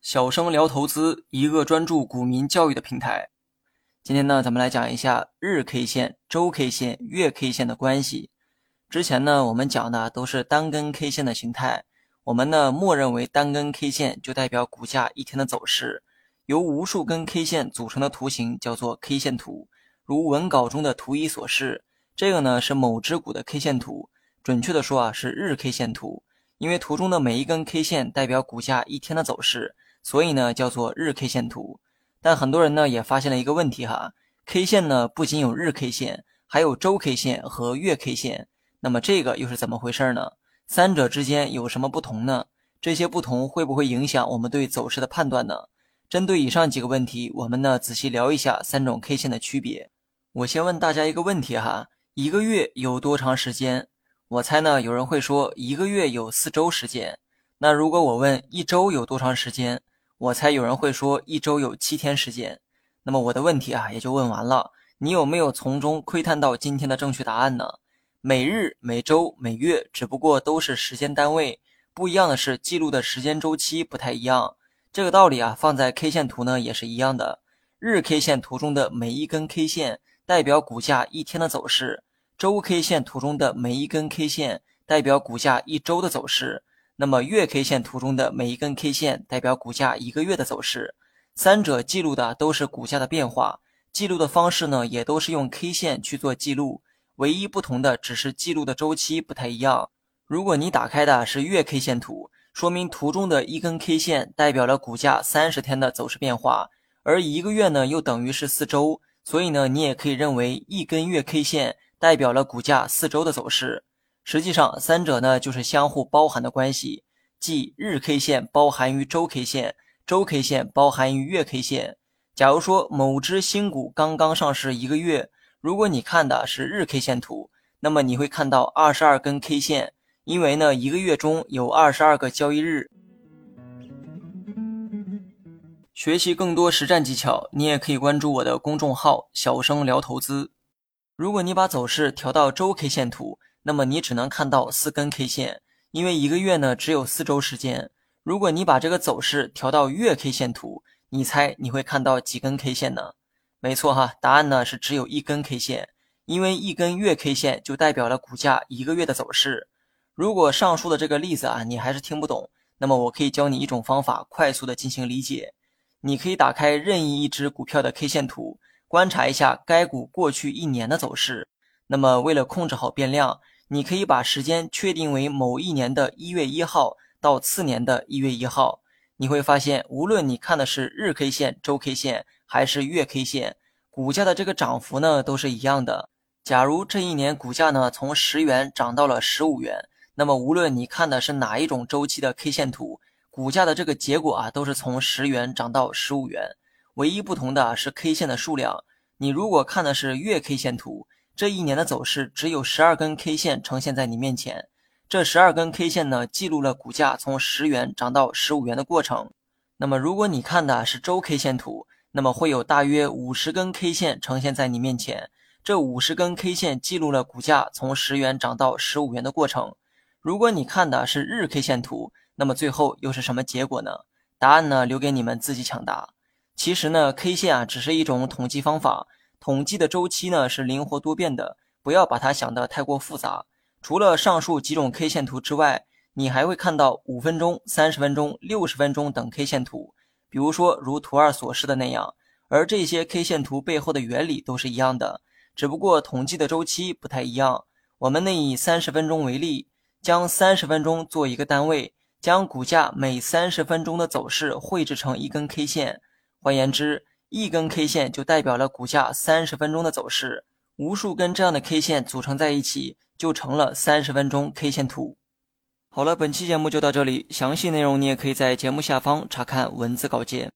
小生聊投资，一个专注股民教育的平台。今天呢，咱们来讲一下日 K 线、周 K 线、月 K 线的关系。之前呢，我们讲的都是单根 K 线的形态，我们呢默认为单根 K 线就代表股价一天的走势。由无数根 K 线组成的图形叫做 K 线图，如文稿中的图一所示。这个呢是某只股的 K 线图，准确的说啊是日 K 线图，因为图中的每一根 K 线代表股价一天的走势，所以呢叫做日 K 线图。但很多人呢也发现了一个问题哈，K 线呢不仅有日 K 线，还有周 K 线和月 K 线，那么这个又是怎么回事呢？三者之间有什么不同呢？这些不同会不会影响我们对走势的判断呢？针对以上几个问题，我们呢仔细聊一下三种 K 线的区别。我先问大家一个问题哈，一个月有多长时间？我猜呢有人会说一个月有四周时间。那如果我问一周有多长时间？我猜有人会说一周有七天时间。那么我的问题啊也就问完了。你有没有从中窥探到今天的正确答案呢？每日、每周、每月只不过都是时间单位，不一样的是记录的时间周期不太一样。这个道理啊，放在 K 线图呢也是一样的。日 K 线图中的每一根 K 线代表股价一天的走势，周 K 线图中的每一根 K 线代表股价一周的走势。那么月 K 线图中的每一根 K 线代表股价一个月的走势。三者记录的都是股价的变化，记录的方式呢也都是用 K 线去做记录，唯一不同的只是记录的周期不太一样。如果你打开的是月 K 线图。说明图中的一根 K 线代表了股价三十天的走势变化，而一个月呢又等于是四周，所以呢你也可以认为一根月 K 线代表了股价四周的走势。实际上三者呢就是相互包含的关系，即日 K 线包含于周 K 线，周 K 线包含于月 K 线。假如说某只新股刚刚上市一个月，如果你看的是日 K 线图，那么你会看到二十二根 K 线。因为呢，一个月中有二十二个交易日。学习更多实战技巧，你也可以关注我的公众号“小生聊投资”。如果你把走势调到周 K 线图，那么你只能看到四根 K 线，因为一个月呢只有四周时间。如果你把这个走势调到月 K 线图，你猜你会看到几根 K 线呢？没错哈，答案呢是只有一根 K 线，因为一根月 K 线就代表了股价一个月的走势。如果上述的这个例子啊，你还是听不懂，那么我可以教你一种方法，快速的进行理解。你可以打开任意一只股票的 K 线图，观察一下该股过去一年的走势。那么为了控制好变量，你可以把时间确定为某一年的一月一号到次年的一月一号。你会发现，无论你看的是日 K 线、周 K 线还是月 K 线，股价的这个涨幅呢都是一样的。假如这一年股价呢从十元涨到了十五元。那么，无论你看的是哪一种周期的 K 线图，股价的这个结果啊，都是从十元涨到十五元。唯一不同的是 K 线的数量。你如果看的是月 K 线图，这一年的走势只有十二根 K 线呈现在你面前。这十二根 K 线呢，记录了股价从十元涨到十五元的过程。那么，如果你看的是周 K 线图，那么会有大约五十根 K 线呈现在你面前。这五十根 K 线记录了股价从十元涨到十五元的过程。如果你看的是日 K 线图，那么最后又是什么结果呢？答案呢留给你们自己抢答。其实呢，K 线啊只是一种统计方法，统计的周期呢是灵活多变的，不要把它想得太过复杂。除了上述几种 K 线图之外，你还会看到五分钟、三十分钟、六十分钟等 K 线图，比如说如图二所示的那样。而这些 K 线图背后的原理都是一样的，只不过统计的周期不太一样。我们呢以三十分钟为例。将三十分钟做一个单位，将股价每三十分钟的走势绘制成一根 K 线。换言之，一根 K 线就代表了股价三十分钟的走势。无数根这样的 K 线组成在一起，就成了三十分钟 K 线图。好了，本期节目就到这里，详细内容你也可以在节目下方查看文字稿件。